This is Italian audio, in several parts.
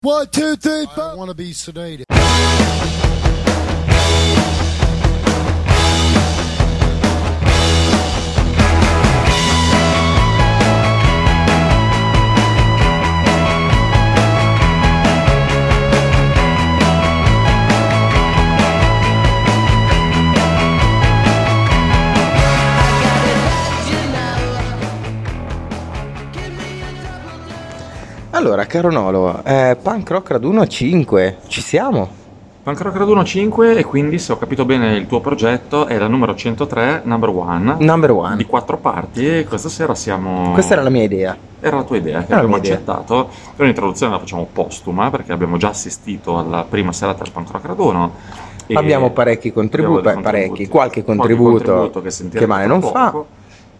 One, two, three, four. I want to be sedated. Allora, caro Nolo, eh, Punk Rock Raduno 5, ci siamo? Punk Rock Raduno 5 e quindi se ho capito bene il tuo progetto è la numero 103, number one, Number one. di quattro parti e questa sera siamo... Questa era la mia idea. Era la tua idea che Era abbiamo accettato. Per un'introduzione la facciamo postuma perché abbiamo già assistito alla prima serata del Punk Rock Raduno. Abbiamo parecchi contributi, parecchi, qualche Qualche contributo che, sentirete male non fa.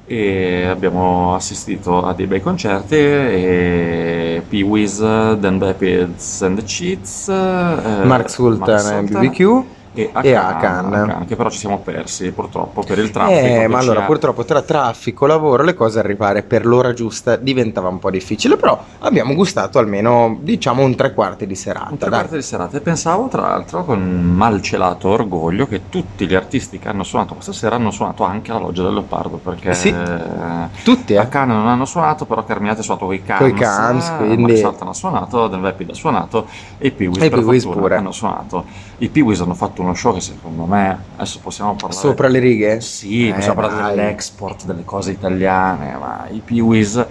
E abbiamo assistito a dei bei concerti e Pee Wee's, Dan Bapids and the Cheats, eh, Mark Sultan e BBQ e e Akan, Akan. Akan, che però ci siamo persi purtroppo per il traffico. Eh, ma allora ha- purtroppo tra traffico, lavoro, le cose arrivare per l'ora giusta diventava un po' difficile, però abbiamo gustato almeno, diciamo, un tre quarti di serata. Un tre quarti di serata e pensavo tra l'altro con malcelato orgoglio che tutti gli artisti che hanno suonato questa sera hanno suonato anche alla Loggia del Leopardo perché Sì. eh, Tutti, eh? a Cannes non hanno suonato però Carminati ha suonato con i Cans Cans, eh, quindi- Sultan ha suonato Dan Vepid ha suonato e i pure. hanno suonato i Pee-Wees hanno fatto uno show che secondo me adesso possiamo parlare Sopra le righe? sì, Eh, possiamo parlare dai. dell'export delle cose italiane ma i Pee-Wees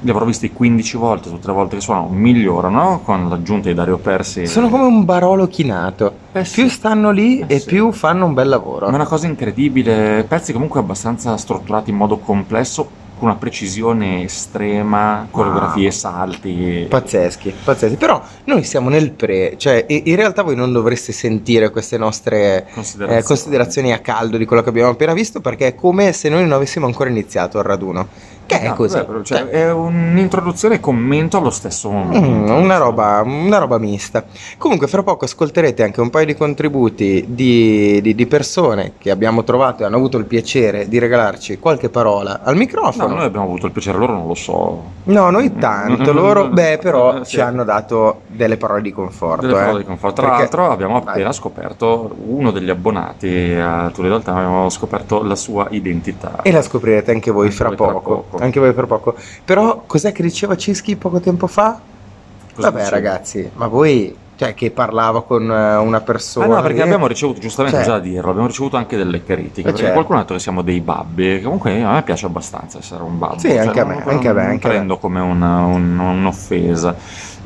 li avrò visti 15 volte tutte le volte che suonano migliorano con l'aggiunta di Dario Persi Sono come un barolo chinato. Eh sì. Più stanno lì Eh e sì. più fanno un bel lavoro. Ma è una cosa incredibile, pezzi comunque abbastanza strutturati in modo complesso, con una precisione estrema, coreografie, salti. Pazzeschi, pazzeschi. Però noi siamo nel pre, cioè in realtà voi non dovreste sentire queste nostre Considerazioni. eh, considerazioni a caldo di quello che abbiamo appena visto perché è come se noi non avessimo ancora iniziato il raduno. Che è No, così. vabbè, cioè, Cioè, è un'introduzione e commento allo stesso momento. Mm, una, roba, una roba mista. Comunque, fra poco ascolterete anche un paio di contributi di, di- di persone che abbiamo trovato e hanno avuto il piacere di regalarci qualche parola al No, microfono. noi abbiamo avuto il piacere, loro non lo so. No, noi tanto, loro, beh, però eh, sì. ci hanno dato delle parole di conforto. Delle parole eh. di conforto. Tra l'altro abbiamo appena scoperto uno degli abbonati a Tour Realtà, abbiamo scoperto la sua identità. E la scoprirete anche voi fra voi tra poco. Poco. Anche voi fra poco. Però, cos'è che diceva Cischi poco tempo fa? Cosa Vabbè, diceva? ragazzi, ma voi, cioè, che parlava con eh, una Ah persona. no, perché abbiamo ricevuto, giustamente Cioè- bisogna dirlo, abbiamo ricevuto anche delle critiche, perché certo. qualcuno ha detto che siamo dei babbi, comunque a me piace abbastanza essere un babbo. Sì, anche a me, non- anche a me, Non anche a me. prendo come una- un- un'offesa.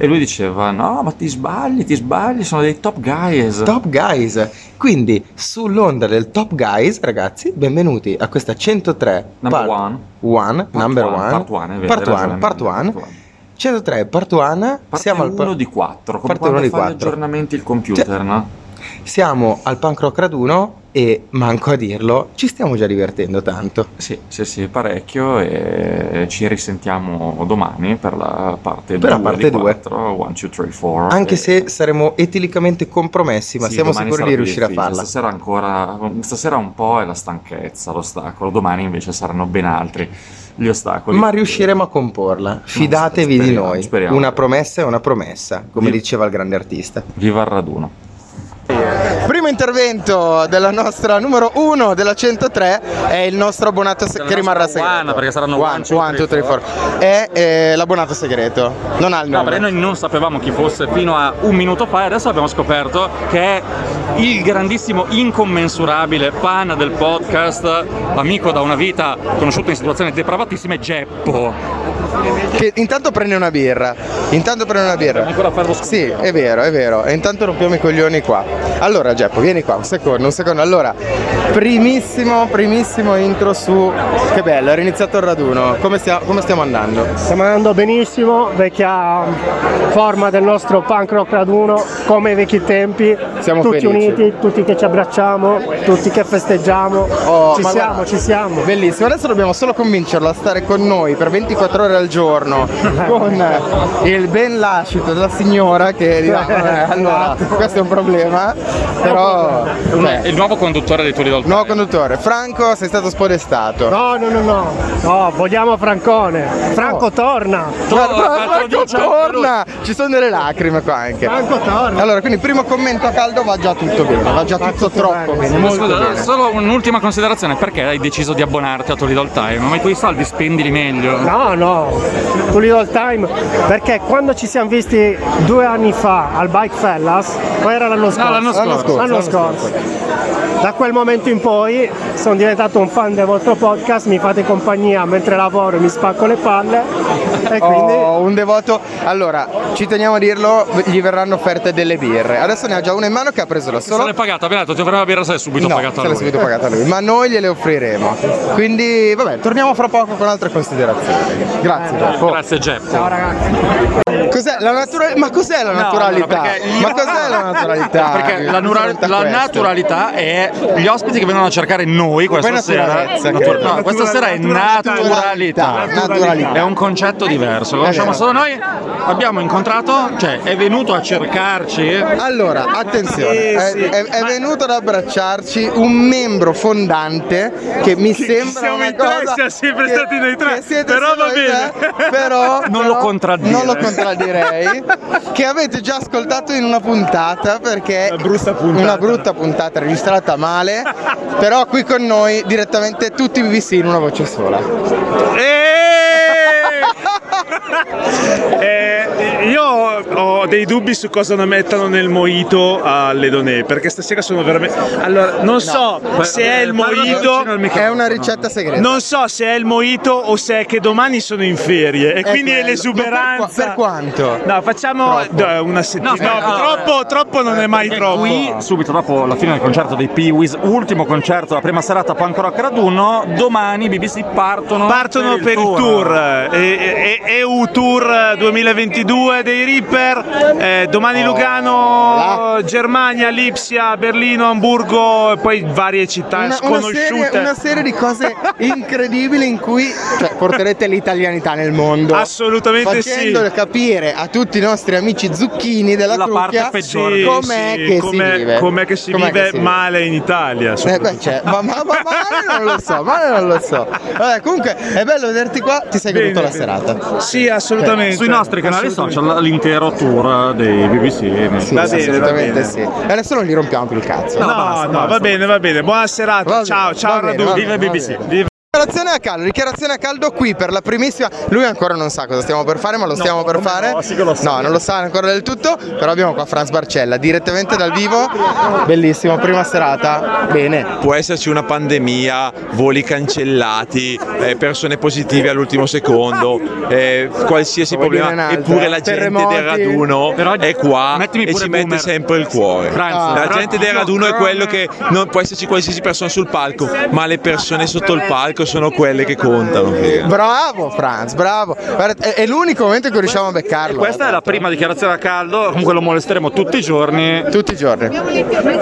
E lui diceva, no, ma ti sbagli, ti sbagli, sono dei top guys. Top Guys. Quindi, sull'onda del Top Guys, ragazzi, benvenuti a questa 103 Number part one. one, Part number one, one, part one, è vero, part one, part one. Part one. 103 part one. Parte siamo al, uno di quattro, come parte quando uno di fai gli quattro. aggiornamenti il computer, no? Siamo al Punk Rock Raduno e, manco a dirlo, ci stiamo già divertendo tanto. Sì, sì, sì, parecchio e ci risentiamo domani per la parte 2 Per la parte di due. 4, 1, 2, 3, 4. Anche E- se saremo etilicamente compromessi, ma Sì, siamo sicuri di riuscire a difficile. farla. Stasera ancora, stasera un po' è la stanchezza, l'ostacolo, domani invece saranno ben altri gli ostacoli. Ma riusciremo a comporla. Fidatevi di speriamo, noi. speriamo. Una promessa è una promessa, come Sì. diceva il grande artista. Viva il raduno. Primo intervento della nostra numero 1 della 103 è il nostro abbonato se- che rimarrà segreto. one, perché saranno one, two, one, two, three, four. È eh, l'abbonato segreto. Non ha il No, nome. perché noi non sapevamo chi fosse fino a un minuto fa e adesso abbiamo scoperto che è il grandissimo, incommensurabile fan del podcast, amico da una vita, conosciuto in situazioni depravatissime, Geppo. Che intanto prende una birra. Intanto prende una birra. Ancora farlo. Sì, è vero, è vero. E intanto rompiamo i coglioni qua. Allora, Geppo, vieni qua, un secondo, un secondo. Allora, primissimo, primissimo intro su. Che bello, era iniziato il raduno. Come, stia- come stiamo andando? Stiamo andando benissimo, vecchia forma del nostro punk rock raduno, come ai vecchi tempi, Siamo tutti felici. uniti, tutti che ci abbracciamo, tutti che festeggiamo. Oh, ci siamo, guarda, ci siamo. Bellissimo, adesso dobbiamo solo convincerlo a stare con noi per 24 ore al giorno con il ben lascito della signora che dirà, "Vabbè, allora questo è un problema, però cioè, Il nuovo conduttore dei Turi del nuovo conduttore, Franco sei stato spodestato. No, no, no, no, no, vogliamo Francone. Franco torna. Guarda, Torna, guarda, Franco Franco, torna! Ci sono delle lacrime qua anche. Franco torna. Allora, quindi primo commento a caldo va già tutto bene, va già tutto tutto troppo bene, bene, molto Scusa, bene. solo un'ultima considerazione, perché hai deciso di abbonarti a Turi del Time? Ma i tuoi soldi spendili meglio. No, no, to little time, perché quando ci siamo visti due anni fa al Bike Fellas, o era l'anno scorso? l'anno scorso. L'anno l'anno scorso. Da quel momento in poi sono diventato un fan del vostro podcast, mi fate compagnia mentre lavoro e mi spacco le palle quindi... Oh, un devoto. Allora, ci teniamo a dirlo, gli verranno offerte delle birre. Adesso ne ha già una in mano che ha preso da Se solo. l'hai pagata, detto ti avrei la birra se l'hai subito no, pagata se lui. subito pagata lui, ma noi gliele offriremo. Quindi, vabbè, torniamo fra poco con altre considerazioni. Grazie. Giacomo. Grazie Jeff. Ciao ragazzi. Cos'è la natura- Ma cos'è la No, naturalità? allora, perché gli- Ma cos'è la naturalità? Perché la, nura- Di la naturalità è gli ospiti che vengono a cercare noi questa sera. naturalezza, Natur- credo. no, questa sera è naturalità. Naturalità. È un concetto diverso, lo È conosciamo vero. solo noi. Abbiamo incontrato, cioè è venuto a cercarci. Allora, attenzione, è, è- è venuto ad abbracciarci un membro fondante che mi sembra siamo una in tre, cosa siamo sempre che- stati noi tre, che siete però va bene. tre, però, Non però lo. Non lo contraddirei. che avete già ascoltato in una puntata perché Una brutta puntata. una brutta puntata registrata male, però qui con noi direttamente tutti BBC in una voce sola. Eh, io ho dei dubbi su cosa non mettano nel mojito alle donne perché stasera sono veramente allora non so se è il microfono. È una ricetta segreta. non so se è il mojito o se è che domani sono in ferie e È quindi è quello. l'esuberanza Ma per, qua- per quanto? no facciamo Troppo. no, una settimana No, allora, troppo troppo non è mai troppo Qui, subito dopo la fine del concerto dei Pee-Wees, ultimo concerto, la prima serata punk rock raduno, domani BBC partono, Partono per il tour, eh, eh, EU Tour 2022 dei Reaper, eh, domani Lugano, Germania, Lipsia, Berlino, Hamburgo e poi varie città Una, una sconosciute. serie, una serie di cose incredibili in cui cioè, porterete l'italianità nel mondo. Assolutamente sì. facendo capire a tutti i nostri amici zucchini della La parte Crucchia peggiore. Sì, com'è sì, che com'è- si vive. com'è che si Com'è vive che si male in Italia. Eh, beh, cioè, ma, ma, ma, male non lo so, male non lo so. Vabbè, comunque è bello vederti qua, ti sei goduto la bene. serata. Sì, assolutamente. Sui nostri canali social l'intero tour dei BBC. Sì, Va bene, assolutamente va bene. sì. E adesso non gli rompiamo più il cazzo. No, basta, no, basta. va bene, va bene. Buona serata. Va bene, ciao, ciao Radu. va Viva BBC. Dichiarazione a caldo, dichiarazione a caldo qui per la primissima. Lui ancora non sa cosa stiamo per fare, ma lo stiamo per fare. no, sì che lo sa. No, non lo sa ancora del tutto. Però abbiamo qua Franz Barcella direttamente dal vivo. Bellissimo, prima serata. Bene. può esserci una pandemia, voli cancellati, eh, persone positive all'ultimo secondo, eh, qualsiasi Vuoi problema, eppure la gente Terremoti? del raduno Però è qua e ci mette boomer. sempre il cuore. Franz, Ah. La gente del raduno è quello che non può esserci qualsiasi persona sul palco, ma le persone sotto il palco sono quelle che contano. Bravo Franz, bravo. Guarda, è, è l'unico momento in cui riusciamo a beccarlo. Questa è la prima dichiarazione a caldo, comunque lo molesteremo tutti i giorni. Tutti i giorni.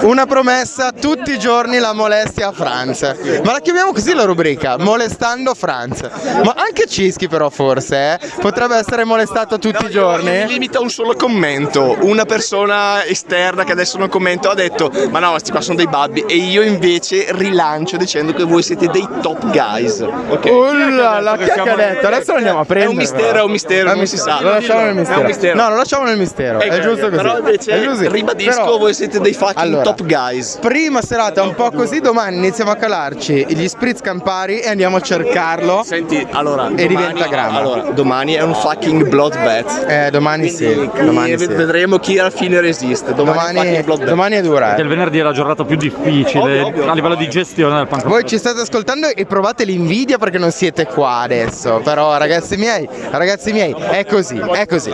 Una promessa, tutti i giorni la molestia a Franz. Ma la chiamiamo così la rubrica, molestando Franz. Ma anche Cischi però forse, eh? Potrebbe essere molestato tutti i giorni. Mi limita un solo commento. Una persona esterna che adesso non commento ha detto: Ma no, questi qua sono dei babbi. E io invece rilancio dicendo che voi siete dei top guys. Ok? Ullala, chi è che ha detto? Adesso lo andiamo a prendere. È un mistero, è un mistero, non si sa. Lo lasciamo nel mistero. No, lo lasciamo nel mistero. È Ok, giusto così. Però invece ribadisco, Però- voi siete dei fucking Allora, top guys. Prima serata un po' così, domani iniziamo a calarci gli spritz campari e andiamo a cercarlo. Senti, allora, E domani, diventa grama. Allora, domani è un fucking bloodbath. Eh, domani sì. Quindi Domani sì. vedremo chi alla fine resiste. Domani, Domani, domani è dura. Eh. il venerdì è la giornata più difficile Ovvio, ovvio. a livello di gestione del rock. Voi ci state ascoltando e provate l'invidia perché non siete qua adesso. Però ragazzi miei, ragazzi miei, è così, è così.